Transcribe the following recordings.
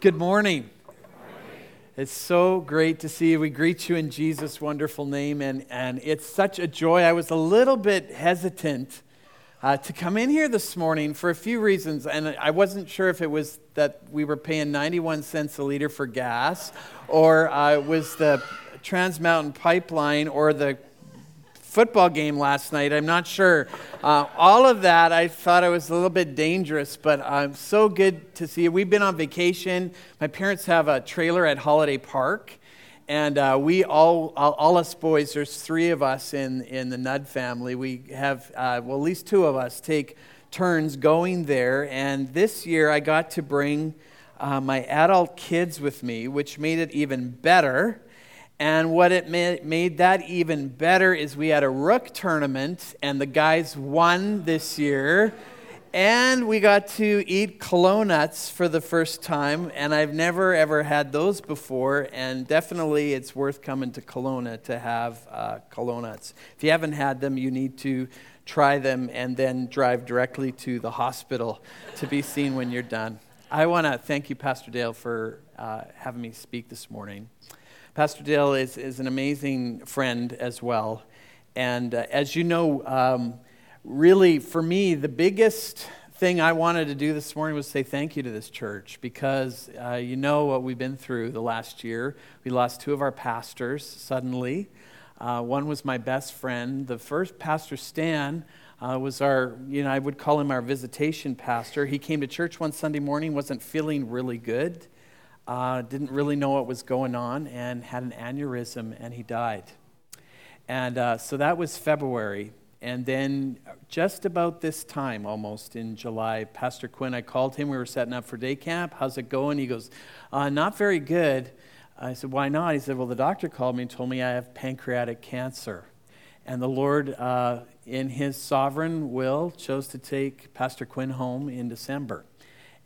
Good morning. It's so great to see you. We greet you in Jesus' wonderful name, and, and it's such a joy. I was a little bit hesitant uh, to come in here this morning for a few reasons, and I wasn't sure if it was that we were paying 91 cents a liter for gas, or uh, was the Trans Mountain Pipeline, or the football game last night. I'm not sure. Uh, all of that, I thought it was a little bit dangerous, but I'm so good to see you. We've been on vacation. My parents have a trailer at Holiday Park. And uh, we all, all, all, us boys, there's three of us in, in the Nudd family. We have, uh, well, at least two of us take turns going there. And this year I got to bring uh, my adult kids with me, which made it even better and what it made that even better is we had a rook tournament, and the guys won this year. And we got to eat colonuts for the first time, and I've never ever had those before. And definitely, it's worth coming to Kelowna to have uh, colonuts. If you haven't had them, you need to try them and then drive directly to the hospital to be seen when you're done. I want to thank you, Pastor Dale, for uh, having me speak this morning. Pastor Dale is, is an amazing friend as well. And uh, as you know, um, really, for me, the biggest thing I wanted to do this morning was say thank you to this church because uh, you know what we've been through the last year. We lost two of our pastors suddenly. Uh, one was my best friend. The first pastor, Stan, uh, was our, you know, I would call him our visitation pastor. He came to church one Sunday morning, wasn't feeling really good uh, didn't really know what was going on and had an aneurysm and he died. And uh, so that was February. And then just about this time, almost in July, Pastor Quinn, I called him. We were setting up for day camp. How's it going? He goes, uh, Not very good. I said, Why not? He said, Well, the doctor called me and told me I have pancreatic cancer. And the Lord, uh, in his sovereign will, chose to take Pastor Quinn home in December.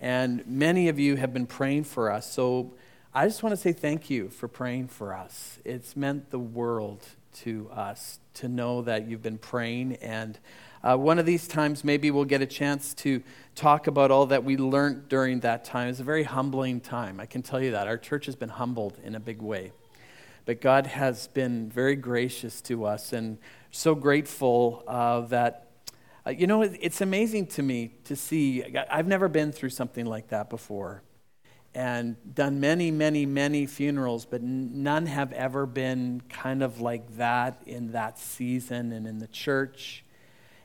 And many of you have been praying for us. So I just want to say thank you for praying for us. It's meant the world to us to know that you've been praying. And uh, one of these times, maybe we'll get a chance to talk about all that we learned during that time. It's a very humbling time. I can tell you that. Our church has been humbled in a big way. But God has been very gracious to us and so grateful uh, that uh, you know, it's amazing to me to see. I've never been through something like that before and done many, many, many funerals, but none have ever been kind of like that in that season and in the church.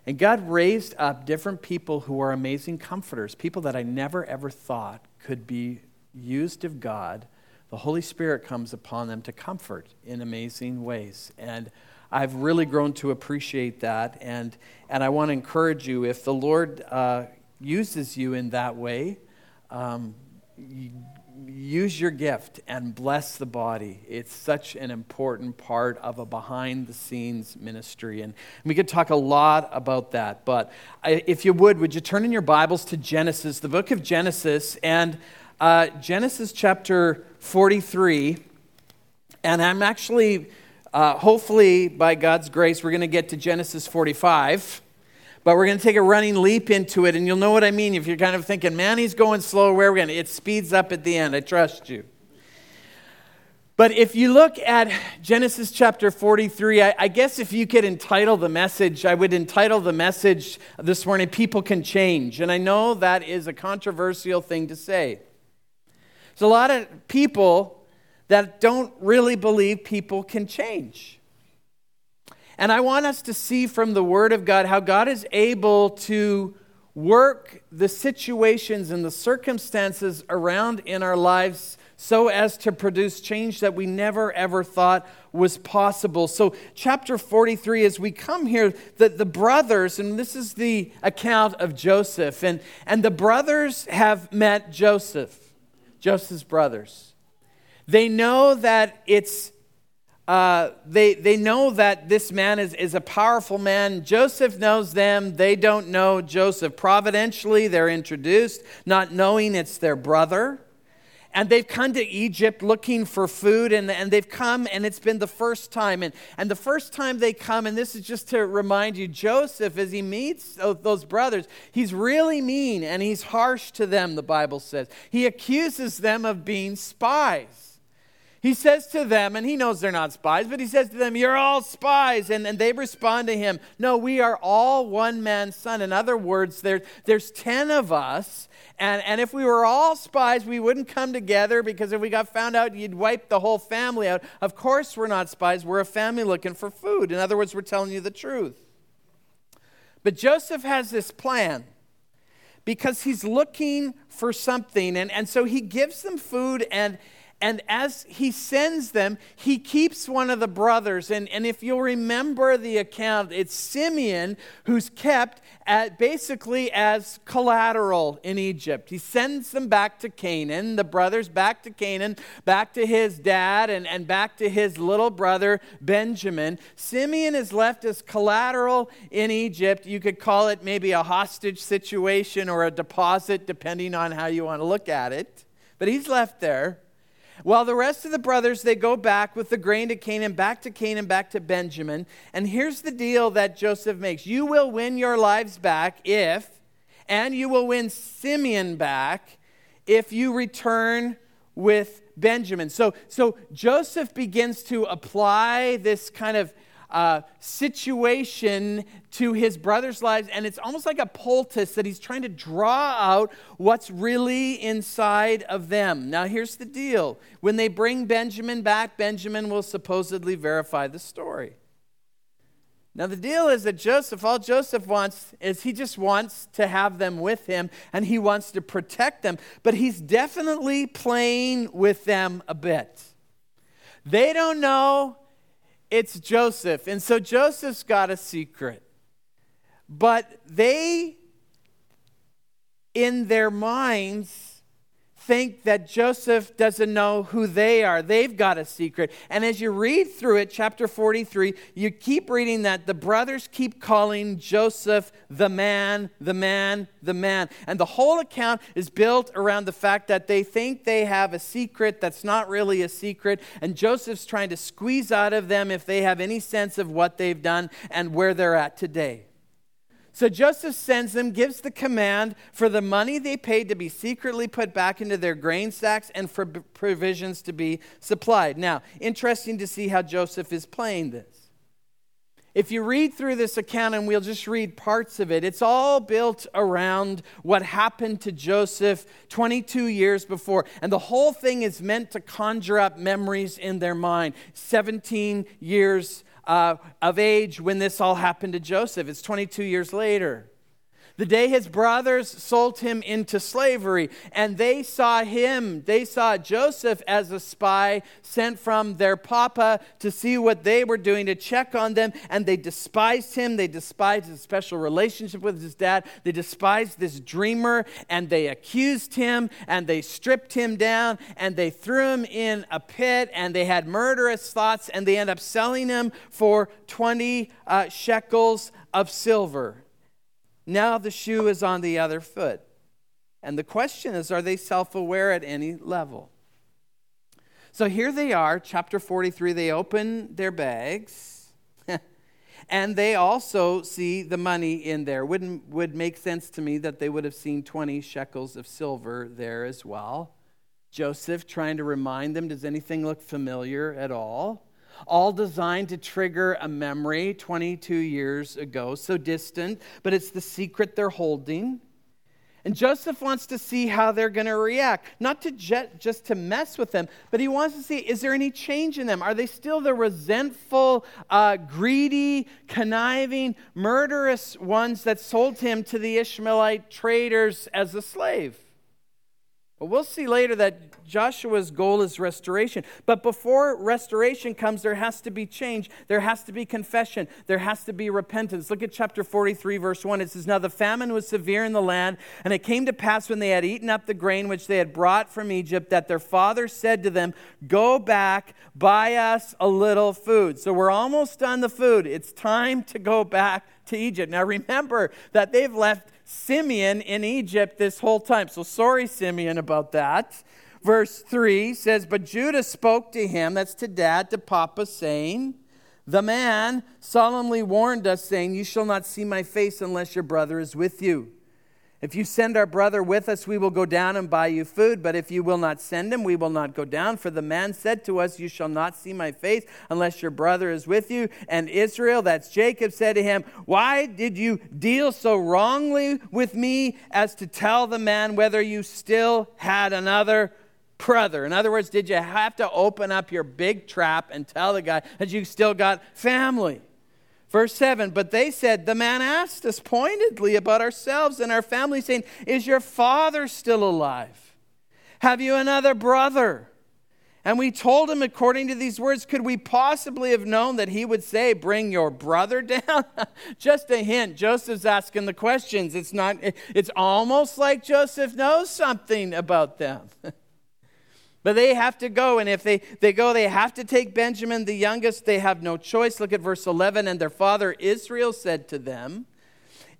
And God raised up different people who are amazing comforters, people that I never ever thought could be used of God. The Holy Spirit comes upon them to comfort in amazing ways. And I've really grown to appreciate that. And, and I want to encourage you if the Lord uh, uses you in that way, um, use your gift and bless the body. It's such an important part of a behind the scenes ministry. And we could talk a lot about that. But if you would, would you turn in your Bibles to Genesis, the book of Genesis, and uh, Genesis chapter 43. And I'm actually uh, hopefully, by God's grace, we're going to get to Genesis 45. But we're going to take a running leap into it, and you'll know what I mean if you're kind of thinking, man, he's going slow. Where are we going? It speeds up at the end. I trust you. But if you look at Genesis chapter 43, I, I, guess if you could entitle the message, I would entitle the message this morning, People Can Change. And I know that is a controversial thing to say. There's a lot of people that don't really believe people can change. And I want us to see from the Word of God how God is able to work the situations and the circumstances around in our lives so as to produce change that we never ever thought was possible. So, chapter 43, as we come here, the, the brothers, and this is the account of Joseph, and, and the brothers have met Joseph, Joseph's brothers. They know that it's uh, they, they know that this man is, is a powerful man. Joseph knows them. They don't know Joseph. Providentially, they're introduced, not knowing it's their brother. and they've come to Egypt looking for food, and, and they've come, and it's been the first time. And, and the first time they come, and this is just to remind you, Joseph, as he meets those brothers, he's really mean and he's harsh to them, the Bible says. He accuses them of being spies. He says to them, and he knows they're not spies, but he says to them, You're all spies. And, and they respond to him, No, we are all one man's son. In other words, there, there's 10 of us. And, and if we were all spies, we wouldn't come together because if we got found out, you'd wipe the whole family out. Of course, we're not spies. We're a family looking for food. In other words, we're telling you the truth. But Joseph has this plan because he's looking for something. And, and so he gives them food and and as he sends them, he keeps one of the brothers. And, and if you'll remember the account, it's Simeon who's kept at, basically as collateral in Egypt. He sends them back to Canaan, the brothers back to Canaan, back to his dad, and, and back to his little brother Benjamin. Simeon is left as collateral in Egypt. You could call it maybe a hostage situation or a deposit, depending on how you want to look at it. But he's left there. While the rest of the brothers, they go back with the grain to Canaan, back to Canaan, back to Benjamin. And here's the deal that Joseph makes You will win your lives back if, and you will win Simeon back if you return with Benjamin. So, so Joseph begins to apply this kind of uh, situation to his brother's lives, and it's almost like a poultice that he's trying to draw out what's really inside of them. Now, here's the deal when they bring Benjamin back, Benjamin will supposedly verify the story. Now, the deal is that Joseph, all Joseph wants is he just wants to have them with him and he wants to protect them, but he's definitely playing with them a bit. They don't know it's Joseph. And so Joseph's got a secret. But they, in their minds, think that Joseph doesn't know who they are. They've got a secret. And as you read through it, chapter 43, you keep reading that the brothers keep calling Joseph the man, the man, the man. And the whole account is built around the fact that they think they have a secret that's not really a secret. And Joseph's trying to squeeze out of them if they have any sense of what they've done and where they're at today. So Joseph sends them, gives the command for the money they paid to be secretly put back into their grain sacks and for provisions to be supplied. Now, interesting to see how Joseph is playing this. If you read through this account, and we'll just read parts of it, it's all built around what happened to Joseph 22 years before. And the whole thing is meant to conjure up memories in their mind. 17 years uh, of age when this all happened to Joseph. It's 22 years later. The day his brothers sold him into slavery, and they saw him, they saw Joseph as a spy sent from their papa to see what they were doing, to check on them, and they despised him. They despised his special relationship with his dad. They despised this dreamer, and they accused him, and they stripped him down, and they threw him in a pit, and they had murderous thoughts, and they end up selling him for 20 uh, shekels of silver. Now the shoe is on the other foot. And the question is are they self aware at any level? So here they are, chapter 43. They open their bags. and they also see the money in there. Wouldn't would make sense to me that they would have seen 20 shekels of silver there as well. Joseph trying to remind them, does anything look familiar at all? All designed to trigger a memory 22 years ago, so distant, but it's the secret they're holding. And Joseph wants to see how they're going to react, not to jet, just to mess with them, but he wants to see is there any change in them? Are they still the resentful, uh, greedy, conniving, murderous ones that sold him to the Ishmaelite traders as a slave? Well, we'll see later that Joshua's goal is restoration. But before restoration comes, there has to be change. There has to be confession. There has to be repentance. Look at chapter 43, verse 1. It says, Now the famine was severe in the land, and it came to pass when they had eaten up the grain which they had brought from Egypt that their father said to them, Go back, buy us a little food. So we're almost done the food. It's time to go back to Egypt. Now remember that they've left Simeon in Egypt this whole time. So sorry, Simeon, about that. verse 3 says, But Judah spoke to him, that's to dad, to Papa, saying, The man solemnly warned us, saying, You shall not see my face unless your brother is with you. If you send our brother with us, we will go down and buy you food. But if you will not send him, we will not go down. For the man said to us, You shall not see my face unless your brother is with you. And Israel, that's Jacob, said to him, Why did you deal so wrongly with me as to tell the man whether you still had another brother? In other words, did you have to open up your big trap and tell the guy that you still got family? Verse 7 But they said, The man asked us pointedly about ourselves and our family, saying, Is your father still alive? Have you another brother? And we told him, according to these words, could we possibly have known that he would say, Bring your brother down? Just a hint. Joseph's asking the questions. It's, not, it's almost like Joseph knows something about them. But they have to go, and if they, they go, they have to take Benjamin, the youngest. They have no choice. Look at verse 11. And their father Israel said to them,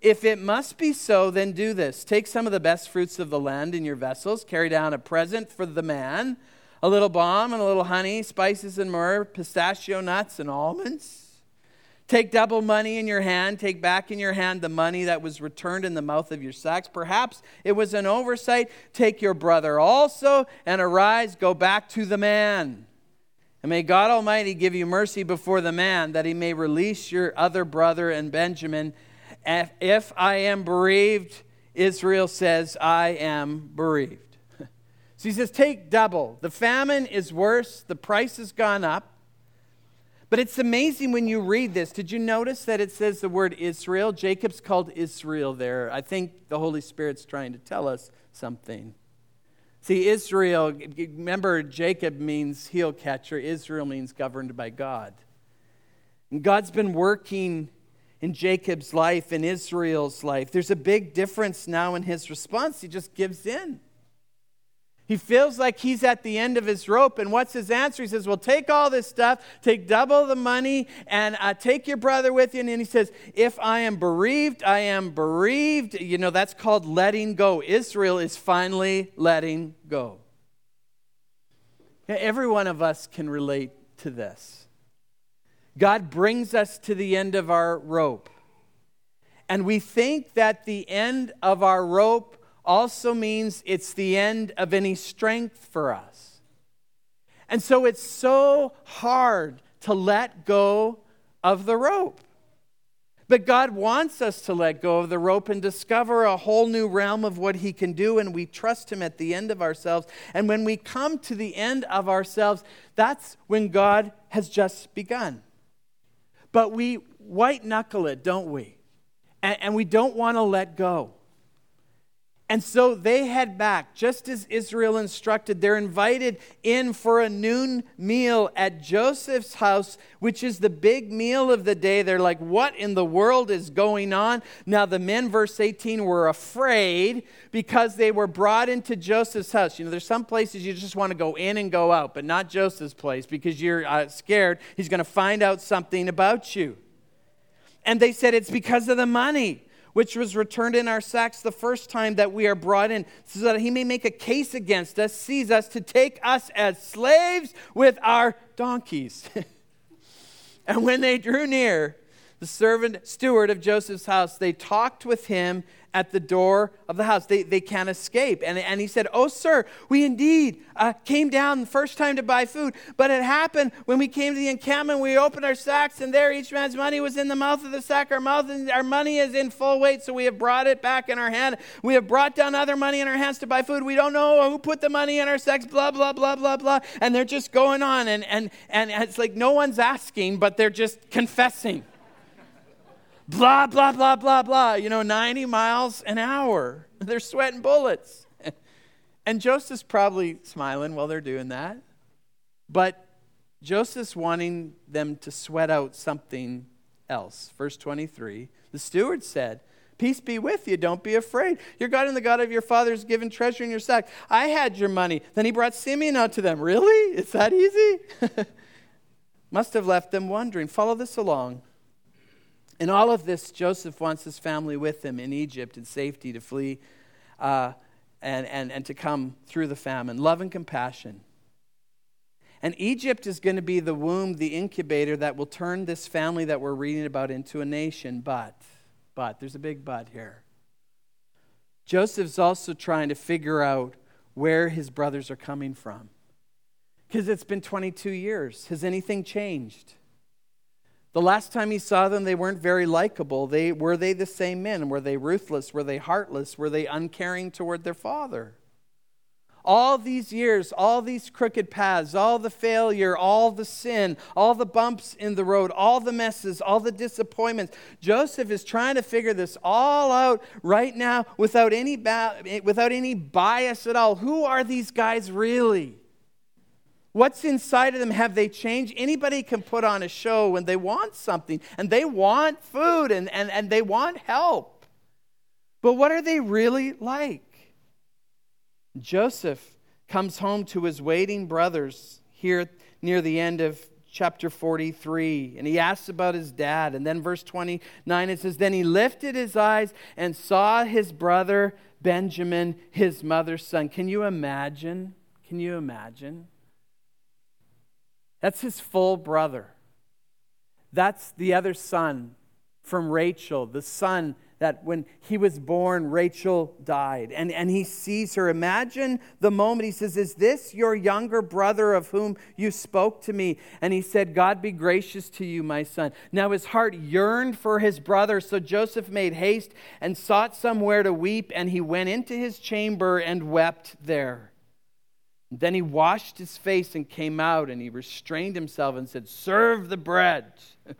If it must be so, then do this. Take some of the best fruits of the land in your vessels, carry down a present for the man, a little balm and a little honey, spices and myrrh, pistachio nuts and almonds. Take double money in your hand. Take back in your hand the money that was returned in the mouth of your sacks. Perhaps it was an oversight. Take your brother also and arise, go back to the man. And may God Almighty give you mercy before the man, that he may release your other brother and Benjamin. If I am bereaved, Israel says, I am bereaved. so he says, Take double. The famine is worse, the price has gone up. But it's amazing when you read this. Did you notice that it says the word Israel? Jacob's called Israel there. I think the Holy Spirit's trying to tell us something. See, Israel, remember, Jacob means heel catcher, Israel means governed by God. And God's been working in Jacob's life, in Israel's life. There's a big difference now in his response. He just gives in. He feels like he's at the end of his rope. And what's his answer? He says, Well, take all this stuff, take double the money, and uh, take your brother with you. And he says, If I am bereaved, I am bereaved. You know, that's called letting go. Israel is finally letting go. Every one of us can relate to this. God brings us to the end of our rope. And we think that the end of our rope also means it's the end of any strength for us. And so it's so hard to let go of the rope. But God wants us to let go of the rope and discover a whole new realm of what He can do, and we trust Him at the end of ourselves. And when we come to the end of ourselves, that's when God has just begun. But we white knuckle it, don't we? And, and we don't want to let go. And so they head back, just as Israel instructed. They're invited in for a noon meal at Joseph's house, which is the big meal of the day. They're like, What in the world is going on? Now, the men, verse 18, were afraid because they were brought into Joseph's house. You know, there's some places you just want to go in and go out, but not Joseph's place because you're uh, scared he's going to find out something about you. And they said, It's because of the money which was returned in our sacks the first time that we are brought in, so that he may make a case against us, seize us to take us as slaves with our donkeys. and when they drew near, the servant steward of Joseph's house, they talked with him at the door of the house. They, they can't escape. And, and he said, Oh, sir, we indeed uh, came down the first time to buy food. But it happened when we came to the encampment, we opened our sacks, and there each man's money was in the mouth of the sack. Our, mouth and our money is in full weight, so we have brought it back in our hand. We have brought down other money in our hands to buy food. We don't know who put the money in our sacks, blah, blah, blah, blah, blah. And they're just going on. And, and, and it's like no one's asking, but they're just confessing blah, blah, blah, blah, blah, you know, 90 miles an hour. They're sweating bullets. and Joseph's probably smiling while they're doing that. But Joseph's wanting them to sweat out something else. Verse 23 The steward said, Peace be with you. Don't be afraid. Your God and the God of your fathers given treasure in your sack. I had your money. Then he brought Simeon out to them. Really? It's that easy? Must have left them wondering. Follow this along. In all of this, Joseph wants his family with him in Egypt in safety to flee. Uh, and, and, and to come through the famine. Love and compassion. And Egypt is going to be the womb, the incubator that will turn this family that we're reading about into a nation. But, but, there's a big but here. Joseph's also trying to figure out where his brothers are coming from. Because it's been 22 years. Has anything changed? The last time he saw them, they weren't very likable. They, were they the same men? Were they ruthless? Were they heartless? Were they uncaring toward their father? All these years, all these crooked paths, all the failure, all the sin, all the bumps in the road, all the messes, all the disappointments. Joseph is trying to figure this all out right now without any, ba- without any bias at all. Who are these guys really? What's inside of them? Have they changed? Anybody can put on a show when they want something and they want food and, and, and they want help. But what are they really like? Joseph comes home to his waiting brothers here near the end of chapter 43 and he asks about his dad and then verse 29 it says then he lifted his eyes and saw his brother benjamin his mother's son can you imagine can you imagine that's his full brother that's the other son from rachel the son that when he was born, Rachel died. And, and he sees her. Imagine the moment he says, Is this your younger brother of whom you spoke to me? And he said, God be gracious to you, my son. Now his heart yearned for his brother. So Joseph made haste and sought somewhere to weep. And he went into his chamber and wept there. Then he washed his face and came out, and he restrained himself and said, Serve the bread.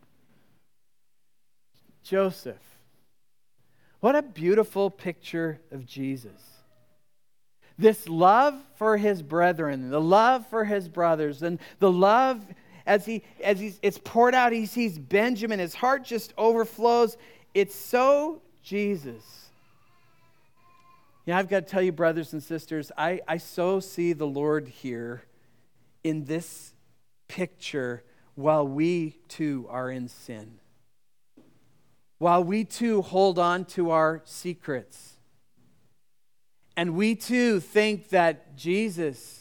Joseph what a beautiful picture of Jesus. This love for his brethren, the love for his brothers, and the love as he as he's it's poured out, he sees Benjamin, his heart just overflows. It's so Jesus. Yeah, I've got to tell you, brothers and sisters, I, I so see the Lord here in this picture while we too are in sin while we too hold on to our secrets. And we too think that Jesus,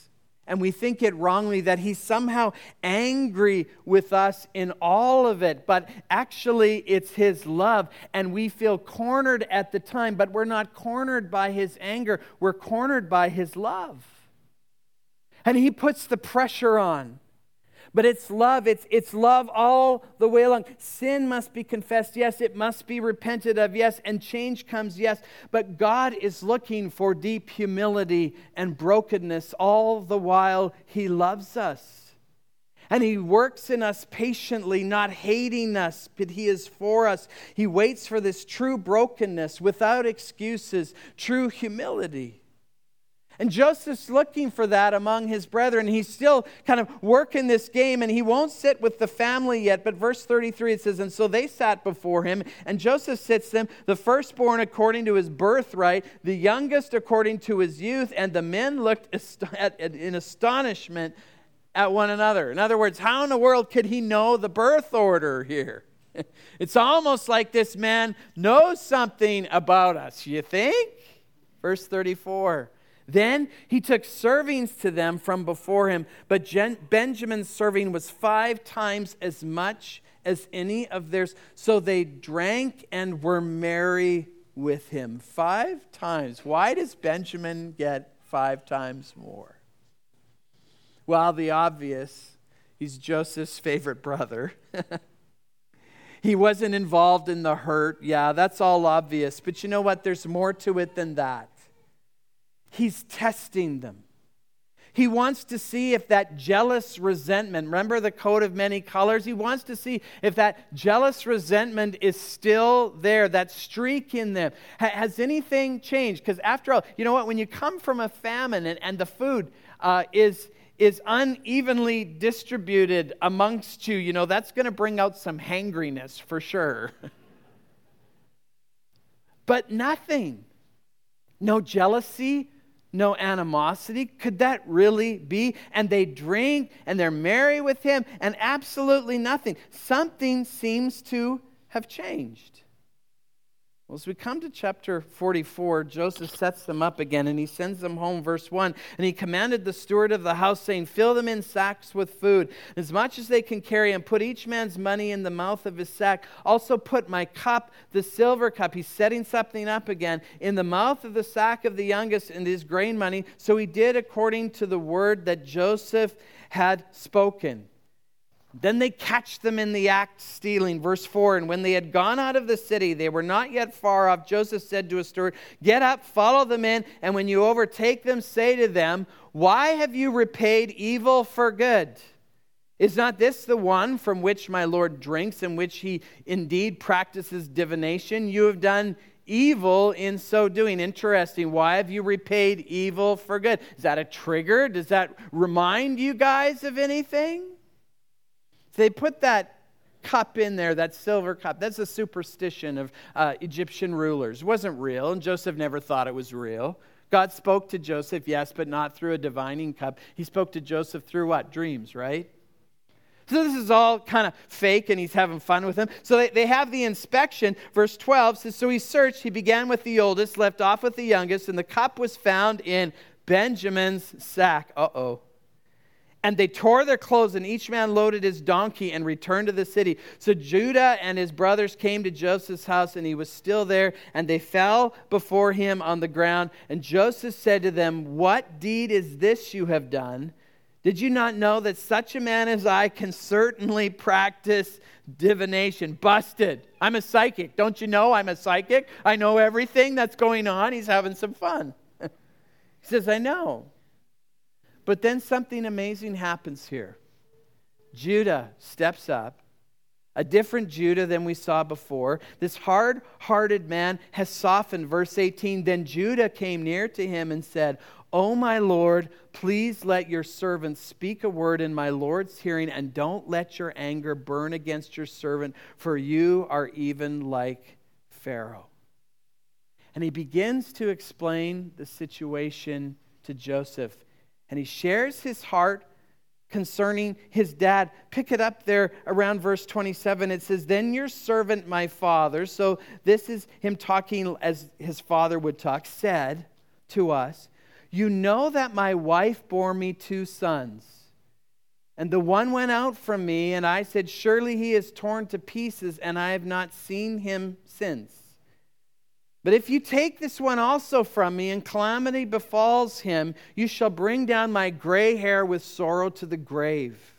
and we think it wrongly, that he's somehow angry with us in all of it, but actually it's his love. And we feel cornered at the time, but we're not cornered by his anger, we're cornered by his love. And he puts the pressure on. But it's love. It's, it's love all the way along. Sin must be confessed, yes. It must be repented of, yes. And change comes, yes. But God is looking for deep humility and brokenness all the while He loves us. And He works in us patiently, not hating us, but He is for us. He waits for this true brokenness without excuses, true humility. And Joseph's looking for that among his brethren. He's still kind of working this game and he won't sit with the family yet. But verse 33 it says, And so they sat before him, and Joseph sits them, the firstborn according to his birthright, the youngest according to his youth. And the men looked in astonishment at one another. In other words, how in the world could he know the birth order here? It's almost like this man knows something about us, you think? Verse 34. Then he took servings to them from before him, but Benjamin's serving was five times as much as any of theirs. So they drank and were merry with him. Five times. Why does Benjamin get five times more? Well, the obvious he's Joseph's favorite brother. he wasn't involved in the hurt. Yeah, that's all obvious. But you know what? There's more to it than that. He's testing them. He wants to see if that jealous resentment, remember the coat of many colors? He wants to see if that jealous resentment is still there, that streak in them. has anything changed? Because after all, you know what? When you come from a famine and, and the food uh, is, is unevenly distributed amongst you, you know, that's going to bring out some hangriness for sure. but nothing. No jealousy, no animosity. Could that really be? And they drink and they're merry with him and absolutely nothing. Something seems to have changed. Well, as we come to chapter 44, Joseph sets them up again and he sends them home, verse 1. And he commanded the steward of the house, saying, Fill them in sacks with food, as much as they can carry, and put each man's money in the mouth of his sack. Also put my cup, the silver cup, he's setting something up again, in the mouth of the sack of the youngest and his grain money. So he did according to the word that Joseph had spoken. Then they catch them in the act stealing. Verse 4 And when they had gone out of the city, they were not yet far off. Joseph said to his steward, Get up, follow them in, and when you overtake them, say to them, Why have you repaid evil for good? Is not this the one from which my Lord drinks, in which he indeed practices divination? You have done evil in so doing. Interesting. Why have you repaid evil for good? Is that a trigger? Does that remind you guys of anything? They put that cup in there, that silver cup. That's a superstition of uh, Egyptian rulers. It wasn't real, and Joseph never thought it was real. God spoke to Joseph, yes, but not through a divining cup. He spoke to Joseph through what? Dreams, right? So this is all kind of fake, and he's having fun with them. So they, they have the inspection. Verse 12 says So he searched. He began with the oldest, left off with the youngest, and the cup was found in Benjamin's sack. Uh oh. And they tore their clothes, and each man loaded his donkey and returned to the city. So Judah and his brothers came to Joseph's house, and he was still there, and they fell before him on the ground. And Joseph said to them, What deed is this you have done? Did you not know that such a man as I can certainly practice divination? Busted. I'm a psychic. Don't you know I'm a psychic? I know everything that's going on. He's having some fun. he says, I know. But then something amazing happens here. Judah steps up, a different Judah than we saw before. This hard hearted man has softened. Verse 18 Then Judah came near to him and said, O my Lord, please let your servant speak a word in my Lord's hearing, and don't let your anger burn against your servant, for you are even like Pharaoh. And he begins to explain the situation to Joseph and he shares his heart concerning his dad. Pick it up there around verse 27. It says, Then your servant, my father, so this is him talking as his father would talk, said to us, You know that my wife bore me two sons. And the one went out from me, and I said, Surely he is torn to pieces, and I have not seen him since. But if you take this one also from me, and calamity befalls him, you shall bring down my gray hair with sorrow to the grave.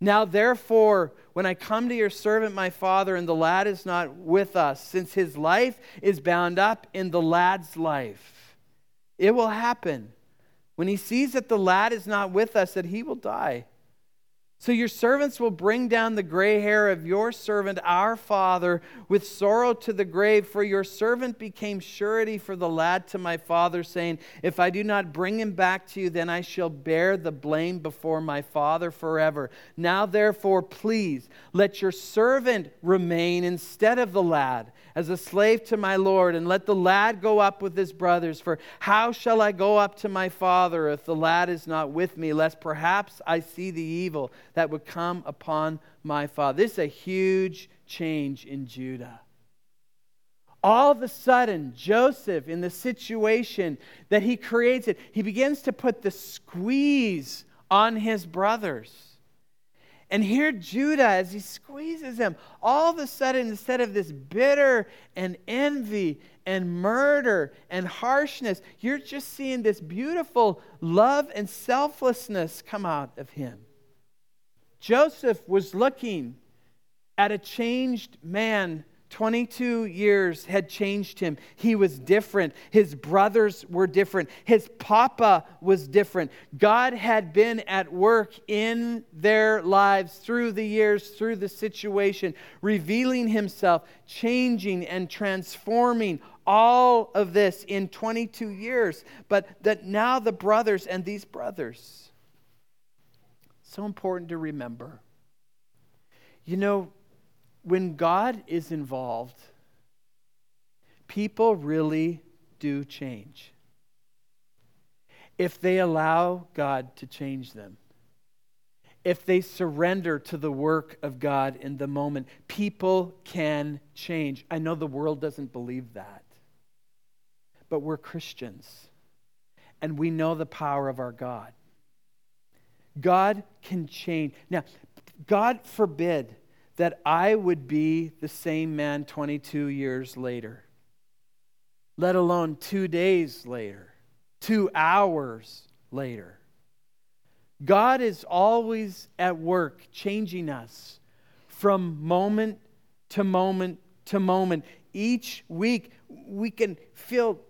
Now, therefore, when I come to your servant, my father, and the lad is not with us, since his life is bound up in the lad's life, it will happen when he sees that the lad is not with us that he will die. So your servants will bring down the gray hair of your servant, our father, with sorrow to the grave. For your servant became surety for the lad to my father, saying, If I do not bring him back to you, then I shall bear the blame before my father forever. Now, therefore, please let your servant remain instead of the lad as a slave to my Lord, and let the lad go up with his brothers. For how shall I go up to my father if the lad is not with me, lest perhaps I see the evil that would come upon my father? This is a huge change in Judah. All of a sudden, Joseph, in the situation that he creates it, he begins to put the squeeze on his brothers. And here, Judah, as he squeezes him, all of a sudden, instead of this bitter and envy and murder and harshness, you're just seeing this beautiful love and selflessness come out of him. Joseph was looking at a changed man 22 years had changed him. He was different. His brothers were different. His papa was different. God had been at work in their lives through the years, through the situation, revealing himself, changing and transforming all of this in 22 years. But that now the brothers and these brothers, so important to remember. You know, when God is involved, people really do change. If they allow God to change them, if they surrender to the work of God in the moment. People can change. I know the world doesn't believe that, but we're Christians and we know the power of our God. God can change. Now, God forbid that I would be the same man 22 years later, let alone two days later, two hours later. God is always at work changing us from moment to moment to moment. Each week, we can feel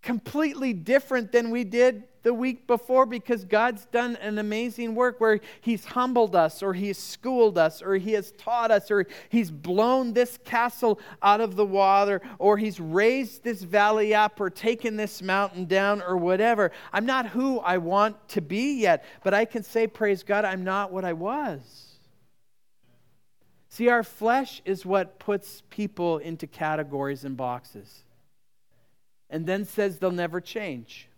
completely different than we did the week before because God's done an amazing work where He's humbled us, or He's schooled us, or He has taught us, or He's blown this castle out of the water, or He's raised this valley up, or taken this mountain down, or whatever. I'm not who I want to be yet, but I can say, Praise God, I'm not what I was. See, our flesh is what puts people into categories and boxes and then says they'll never change.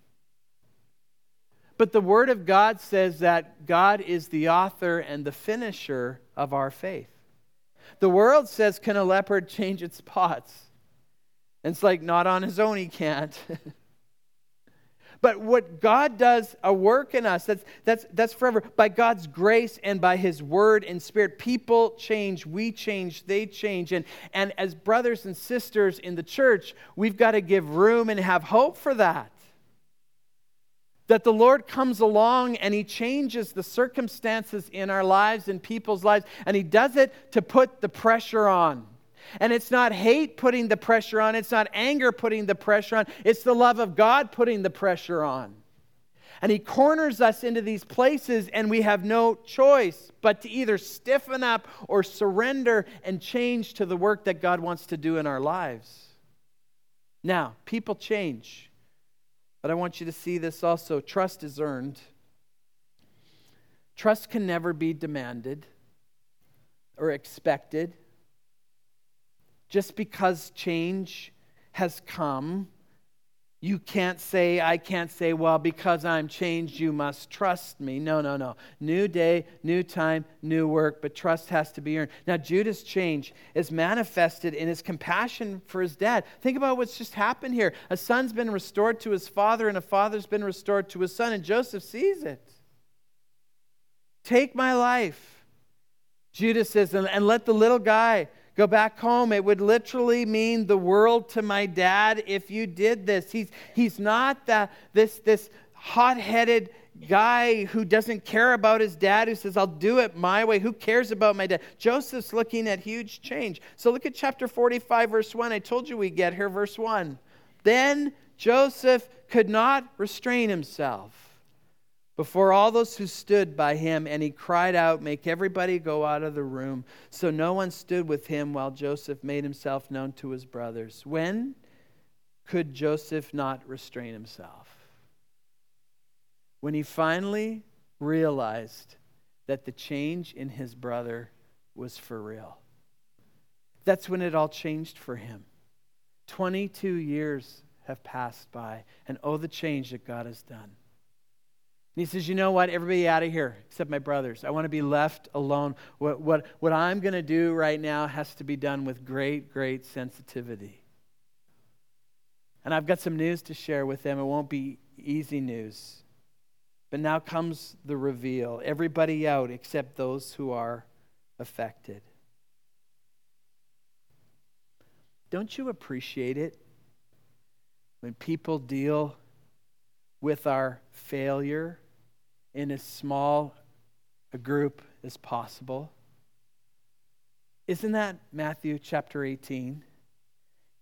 But the Word of God says that God is the author and the finisher of our faith. The world says, Can a leopard change its spots? And it's like, Not on his own, he can't. but what God does, a work in us, that's, that's, that's forever. By God's grace and by His Word and Spirit, people change, we change, they change. And, and as brothers and sisters in the church, we've got to give room and have hope for that that the Lord comes along and He changes the circumstances in our lives and people's lives, and He does it to put the pressure on. And it's not hate putting the pressure on, it's not anger putting the pressure on, it's the love of God putting the pressure on. And He corners us into these places, and we have no choice but to either stiffen up or surrender and change to the work that God wants to do in our lives. Now, people change. But I want you to see this also. Trust is earned. Trust can never be demanded or expected. Just because change has come you can't say, I can't say, well, because I'm changed, you must trust me. No, no, no. New day, new time, new work, but trust has to be earned. Now, Judah's change is manifested in his compassion for his dad. Think about what's just happened here. A son's been restored to his father, and a father's been restored to his son, and Joseph sees it. Take my life, Judah says, and, and let the little guy go back home. It would literally mean the world to my dad if you did this. He's, he's not the, this, this hot headed guy who doesn't care about his dad, who says, I'll do it my way. Who cares about my dad? Joseph's looking at huge change. So look at chapter 45, verse 1. I told you we get here, verse 1. Then Joseph could not restrain himself before all those who stood by him, and he cried out, Make everybody go out of the room. So no one stood with him while Joseph made himself known to his brothers. When could Joseph not restrain himself? When he finally realized that the change in his brother was for real. That's when it all changed for him. 22 years have passed by, and oh, the change that God has done. And he says, You know what? Everybody out of here except my brothers. I want to be left alone. What, what, what I'm going to do right now has to be done with great, great sensitivity. And I've got some news to share with them. It won't be easy news. But now comes the reveal everybody out except those who are affected. Don't you appreciate it when people deal with our failure in as small a group as possible. Isn't that Matthew chapter 18?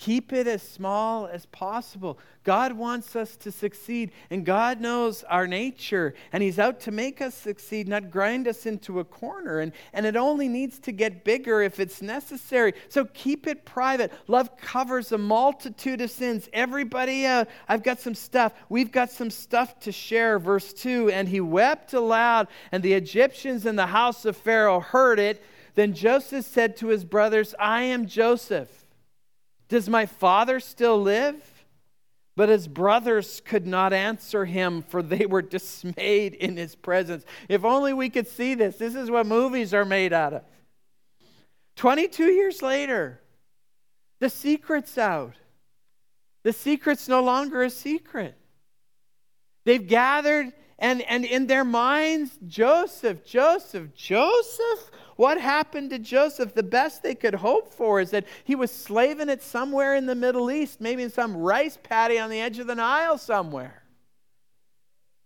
Keep it as small as possible. God wants us to succeed, and God knows our nature, and He's out to make us succeed, not grind us into a corner. And, and it only needs to get bigger if it's necessary. So keep it private. Love covers a multitude of sins. Everybody, uh, I've got some stuff. We've got some stuff to share. Verse 2 And he wept aloud, and the Egyptians in the house of Pharaoh heard it. Then Joseph said to his brothers, I am Joseph. Does my father still live? But his brothers could not answer him, for they were dismayed in his presence. If only we could see this. This is what movies are made out of. 22 years later, the secret's out. The secret's no longer a secret. They've gathered, and, and in their minds, Joseph, Joseph, Joseph. What happened to Joseph? The best they could hope for is that he was slaving it somewhere in the Middle East, maybe in some rice paddy on the edge of the Nile somewhere.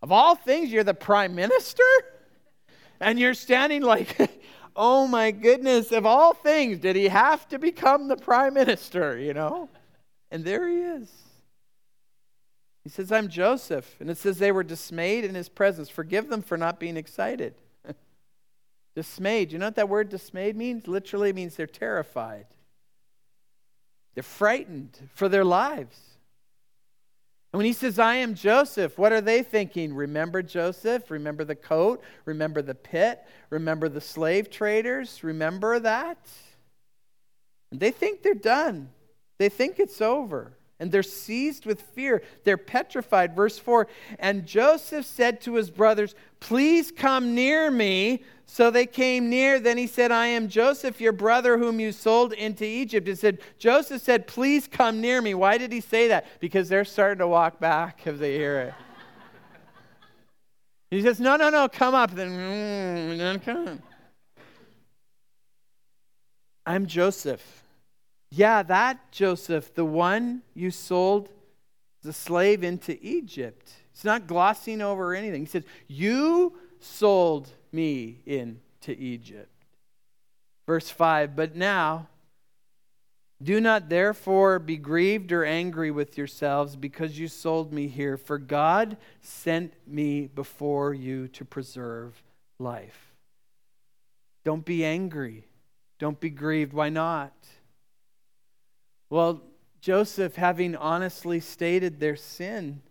Of all things, you're the prime minister? And you're standing like, oh my goodness, of all things, did he have to become the prime minister, you know? And there he is. He says, I'm Joseph. And it says they were dismayed in his presence. Forgive them for not being excited. Dismayed. You know what that word dismayed means? Literally means they're terrified. They're frightened for their lives. And when he says, I am Joseph, what are they thinking? Remember Joseph? Remember the coat? Remember the pit? Remember the slave traders? Remember that? And they think they're done. They think it's over. And they're seized with fear. They're petrified. Verse 4 And Joseph said to his brothers, Please come near me. So they came near. Then he said, I am Joseph, your brother, whom you sold into Egypt. He said, Joseph said, Please come near me. Why did he say that? Because they're starting to walk back if they hear it. he says, No, no, no, come up. Then, mm, come. I'm Joseph. Yeah, that Joseph, the one you sold the slave into Egypt. He's not glossing over anything. He says, You sold me into Egypt. Verse 5 But now, do not therefore be grieved or angry with yourselves because you sold me here, for God sent me before you to preserve life. Don't be angry. Don't be grieved. Why not? Well, Joseph, having honestly stated their sin,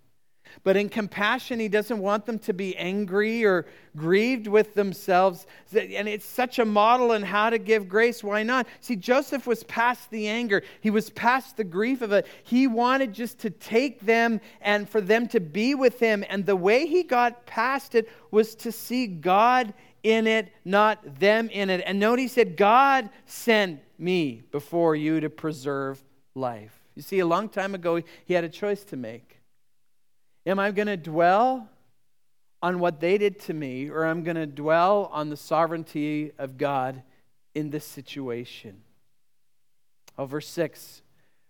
but in compassion, he doesn't want them to be angry or grieved with themselves. And it's such a model in how to give grace. Why not? See, Joseph was past the anger, he was past the grief of it. He wanted just to take them and for them to be with him. And the way he got past it was to see God in it, not them in it. And note he said, God sent me before you to preserve life. You see, a long time ago, he had a choice to make. Am I going to dwell on what they did to me, or I'm going to dwell on the sovereignty of God in this situation? Oh, verse 6.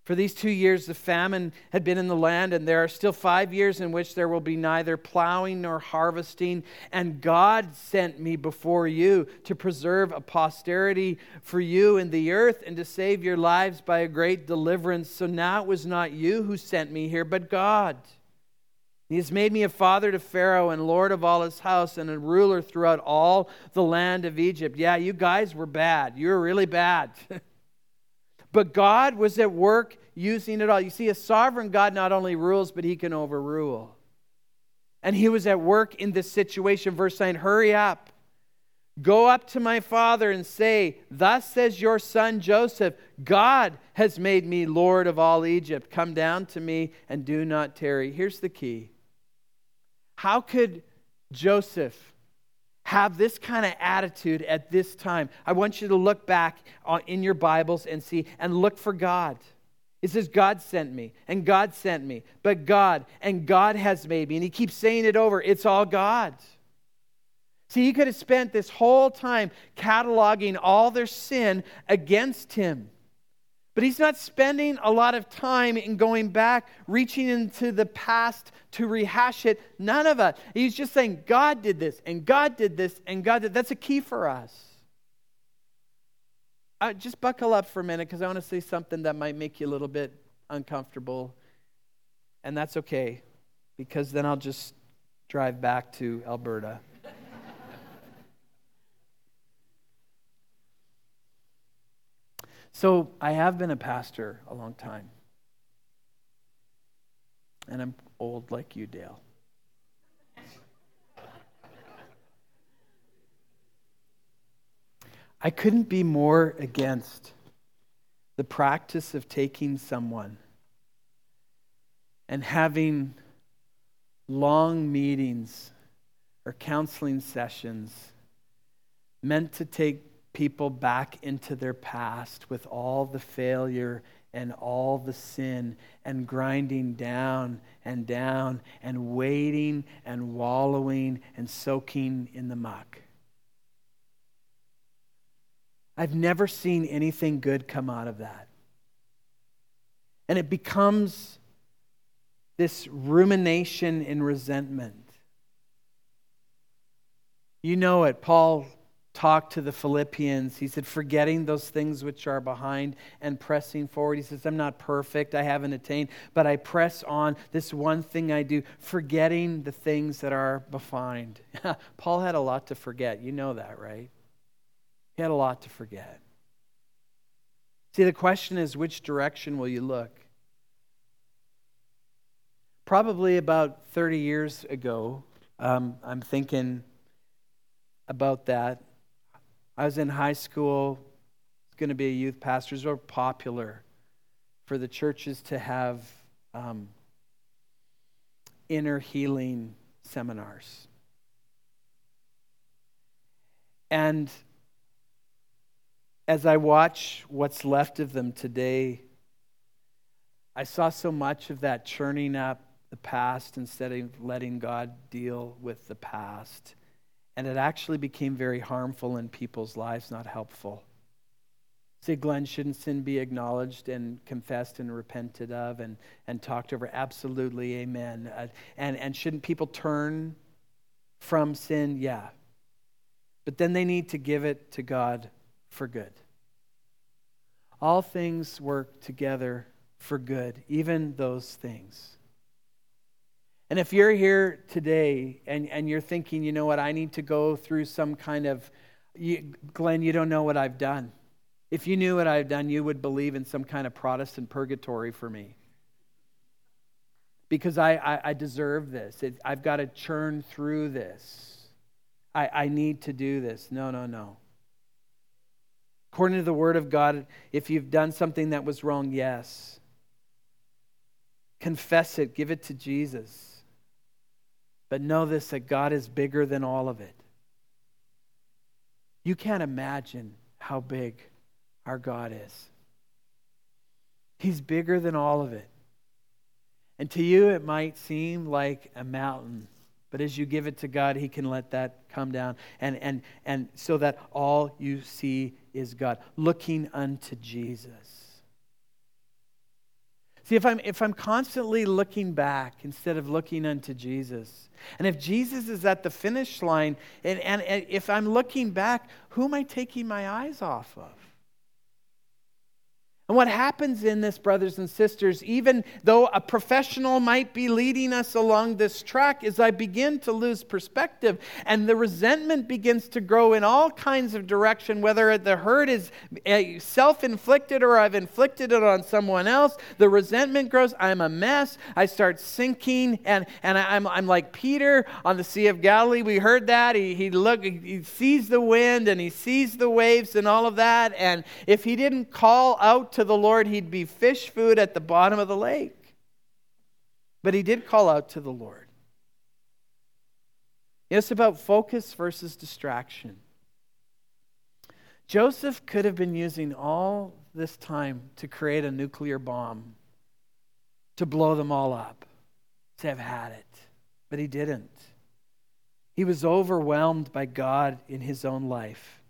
For these two years, the famine had been in the land, and there are still five years in which there will be neither plowing nor harvesting. And God sent me before you to preserve a posterity for you in the earth and to save your lives by a great deliverance. So now it was not you who sent me here, but God. He has made me a father to Pharaoh and lord of all his house and a ruler throughout all the land of Egypt. Yeah, you guys were bad. You were really bad. but God was at work using it all. You see, a sovereign God not only rules, but he can overrule. And he was at work in this situation. Verse 9 Hurry up. Go up to my father and say, Thus says your son Joseph, God has made me Lord of all Egypt. Come down to me and do not tarry. Here's the key how could Joseph have this kind of attitude at this time? I want you to look back in your Bibles and see, and look for God. It says, God sent me, and God sent me, but God, and God has made me. And he keeps saying it over. It's all God. See, he could have spent this whole time cataloging all their sin against him. But he's not spending a lot of time in going back, reaching into the past to rehash it. None of it. He's just saying, God did this, and God did this, and God did. That's a key for us. Uh, just buckle up for a minute because I want to say something that might make you a little bit uncomfortable. And that's okay because then I'll just drive back to Alberta. So I have been a pastor a long time. And I'm old like you, Dale. I couldn't be more against the practice of taking someone and having long meetings or counseling sessions meant to take people back into their past with all the failure and all the sin and grinding down and down and waiting and wallowing and soaking in the muck. I've never seen anything good come out of that. And it becomes this rumination and resentment. You know it. Paul talked to the Philippians. He said, forgetting those things which are behind and pressing forward. He says, I'm not perfect. I haven't attained, but I press on. This one thing I do, forgetting the things that are behind. Paul had a lot to forget. You know that, right? He had a lot to forget. See, the question is which direction will you look? Probably about 30 years ago, um, I'm thinking about that. I was in high school, it's going to be a youth pastor. It's popular for the churches to have um, inner healing seminars. And as I watch what's left of them today, I saw so much of that churning up the past instead of letting God deal with the past. And it actually became very harmful in people's lives, not helpful. See, Glen, shouldn't sin be acknowledged and confessed and repented of and, and talked over? Absolutely, amen. Uh, and, and shouldn't people turn from sin? Yeah. But then they need to give it to God for good. All things work together for good, even those things. And if you're here today and, and you're thinking, you know what, I need to go through some kind of, you, Glen, you don't know what I've done. If you knew what I've done, you would believe in some kind of Protestant purgatory for me. Because I, I, I deserve this. It, I've got to churn through this. I, I need to do this. No, no, no. According to the Word of God, if you've done something that was wrong, yes. Confess it, give it to Jesus. But know this that God is bigger than all of it. You can't imagine how big our God is. He's bigger than all of it. And to you, it might seem like a mountain. But as you give it to God, He can let that come down. And, and, and so that all you see is God, looking unto Jesus. See, if I'm, if I'm constantly looking back instead of looking unto Jesus, and if Jesus is at the finish line, and, and, and if I'm looking back, who am I taking my eyes off of? And what happens in this, brothers and sisters, even though a professional might be leading us along this track, is I begin to lose perspective and the resentment begins to grow in all kinds of direction, whether the hurt is eh, self inflicted or I've inflicted it on someone else. The resentment grows. I'm a mess. I start sinking, and, and I'm, I'm like Peter on the Sea of Galilee. We heard that. He, he, look, he sees the wind and he sees the waves and all of that. And if he didn't call out to the Lord, he'd be fish food at the bottom of the lake. But he did call out to the Lord. It's about focus versus distraction. Joseph could have been using all this time to create a nuclear bomb, to blow them all up, to have had it. But he didn't. He was overwhelmed by God in his own life.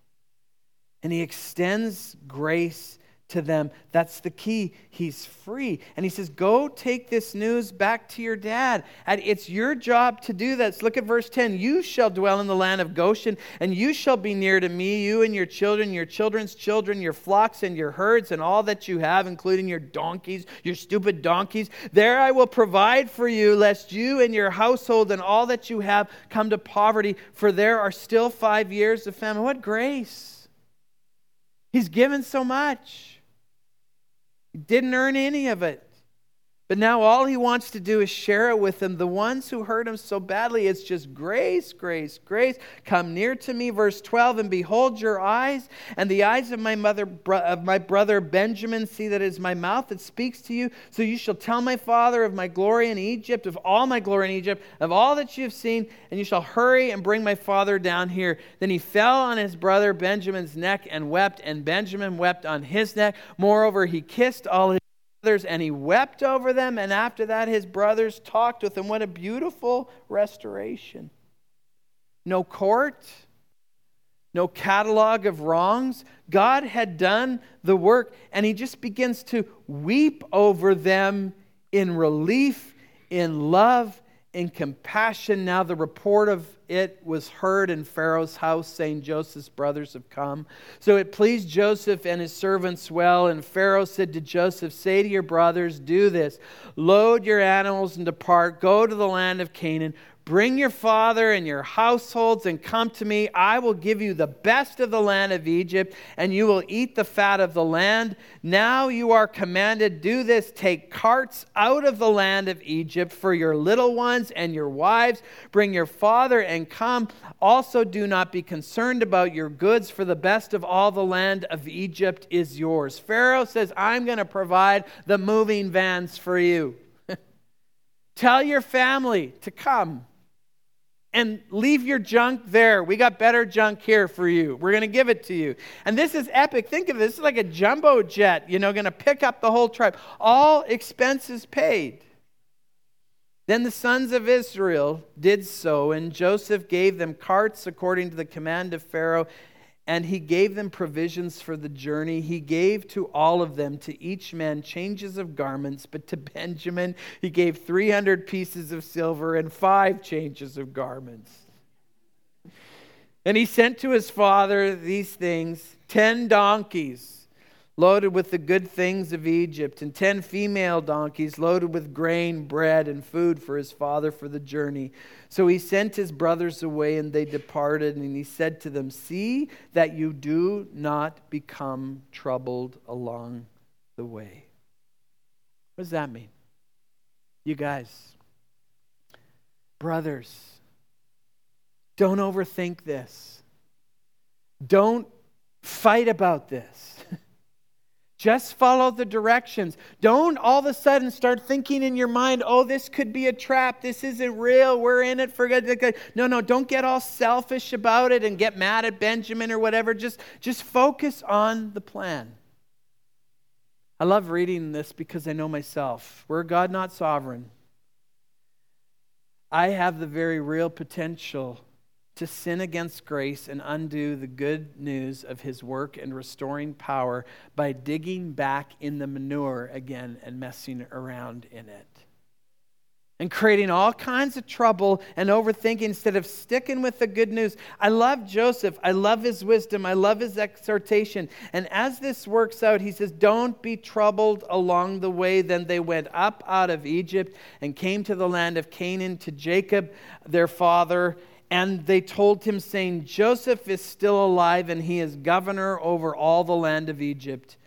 And he extends grace to them. That's the key. He's free. And he says, Go take this news back to your dad. And it's your job to do that. look at verse 10. You shall dwell in the land of Goshen, and you shall be near to me, you and your children, your children's children, your flocks and your herds, and all that you have, including your donkeys, your stupid donkeys. There I will provide for you, lest you and your household and all that you have come to poverty, for there are still five years of famine. What grace! He's given so much. Didn't earn any of it. But now all he wants to do is share it with them. The ones who hurt him so badly, it's just grace, grace, grace. Come near to me, verse 12, and behold your eyes and the eyes of my mother of my brother Benjamin. See that it is my mouth that speaks to you. So you shall tell my father of my glory in Egypt, of all my glory in Egypt, of all that you have seen, and you shall hurry and bring my father down here. Then he fell on his brother Benjamin's neck and wept, and Benjamin wept on his neck. Moreover, he kissed all his and he wept over them. And after that, his brothers talked with him. What a beautiful restoration. No court, no catalog of wrongs. God had done the work, and he just begins to weep over them in relief, in love, in compassion. Now, the report of it was heard in Pharaoh's house, saying, Joseph's brothers have come. So it pleased Joseph and his servants well. And Pharaoh said to Joseph, Say to your brothers, Do this load your animals and depart, go to the land of Canaan. Bring your father and your households and come to me. I will give you the best of the land of Egypt, and you will eat the fat of the land. Now you are commanded, do this take carts out of the land of Egypt for your little ones and your wives. Bring your father and come. Also, do not be concerned about your goods, for the best of all the land of Egypt is yours. Pharaoh says, I'm going to provide the moving vans for you. Tell your family to come and leave your junk there. We got better junk here for you. We're going to give it to you. And this is epic. Think of this. This is like a jumbo jet, you know, going to pick up the whole tribe. All expenses paid. Then the sons of Israel did so, and Joseph gave them carts according to the command of Pharaoh and he gave them provisions for the journey. He gave to all of them, to each man, changes of garments, but to Benjamin he gave 300 pieces of silver and five changes of garments. And he sent to his father these things 10 donkeys loaded with the good things of Egypt, and ten female donkeys loaded with grain, bread, and food for his father for the journey. So he sent his brothers away, and they departed. And he said to them, See that you do not become troubled along the way. What does that mean? You guys, brothers, don't overthink this. Don't fight about this. Just follow the directions. Don't all of a sudden start thinking in your mind, oh, this could be a trap. This isn't real. We're in it for good. No, no, don't get all selfish about it and get mad at Benjamin or whatever. Just, just focus on the plan. I love reading this because I know myself. We're God, not sovereign. I have the very real potential to sin against grace and undo the good news of his work and restoring power by digging back in the manure again and messing around in it. And creating all kinds of trouble and overthinking instead of sticking with the good news. I love Joseph. I love his wisdom. I love his exhortation. And as this works out, he says, Don't be troubled along the way. Then they went up out of Egypt and came to the land of Canaan to Jacob, their father and they told him, saying, Joseph is still alive, and he is governor over all the land of Egypt.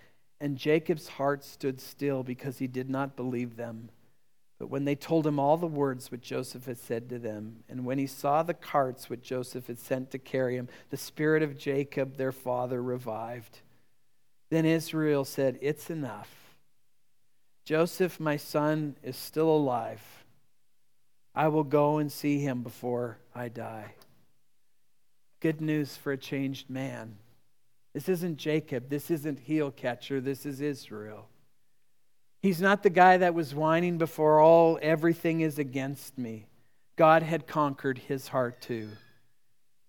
And Jacob's heart stood still because he did not believe them. But when they told him all the words which Joseph had said to them, and when he saw the carts which Joseph had sent to carry him, the spirit of Jacob, their father, revived. Then Israel said, It's enough. Joseph, my son, is still alive. I will go and see him before I die. Good news for a changed man. This isn't Jacob. This isn't heel catcher. This is Israel. He's not the guy that was whining before all everything is against me. God had conquered his heart too.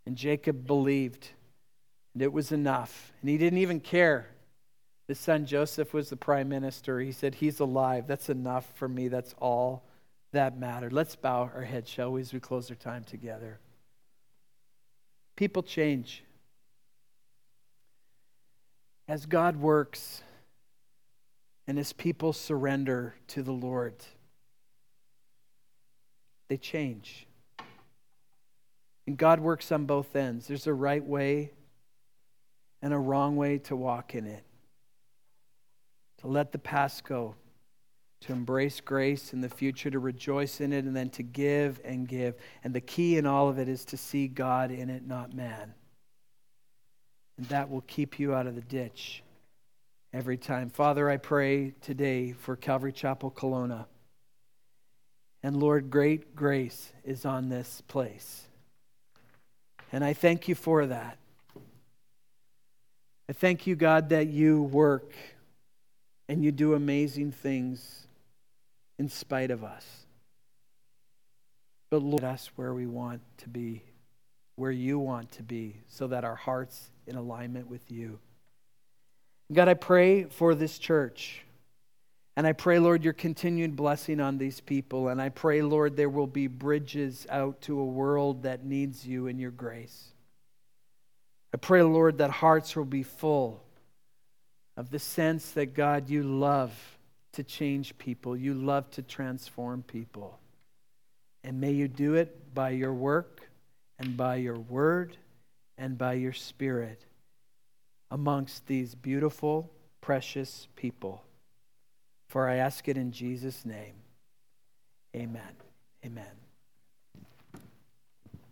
And Jacob believed, and it was enough. And he didn't even care. His son Joseph was the prime minister. He said, He's alive. That's enough for me. That's all that mattered. Let's bow our heads, shall we, as we close our time together. People change. As God works and as people surrender to the Lord, they change. And God works on both ends. There's a right way and a wrong way to walk in it, to let the past go to embrace grace in the future, to rejoice in it, and then to give and give. And the key in all of it is to see God in it, not man. And that will keep you out of the ditch every time. Father, I pray today for Calvary Chapel Kelowna. And Lord, great grace is on this place. And I thank you for that. I thank you, God, that you work and you do amazing things in spite of us. But Lord, us where we want to be, where you want to be, so that our hearts in alignment with you. God, I pray for this church. And I pray, Lord, your continued blessing on these people. And I pray, Lord, there will be bridges out to a world that needs you and your grace. I pray, Lord, that hearts will be full of the sense that, God, you love to change people, you love to transform people. And may you do it by your work and by your word and by your spirit amongst these beautiful, precious people. For I ask it in Jesus' name. Amen. Amen.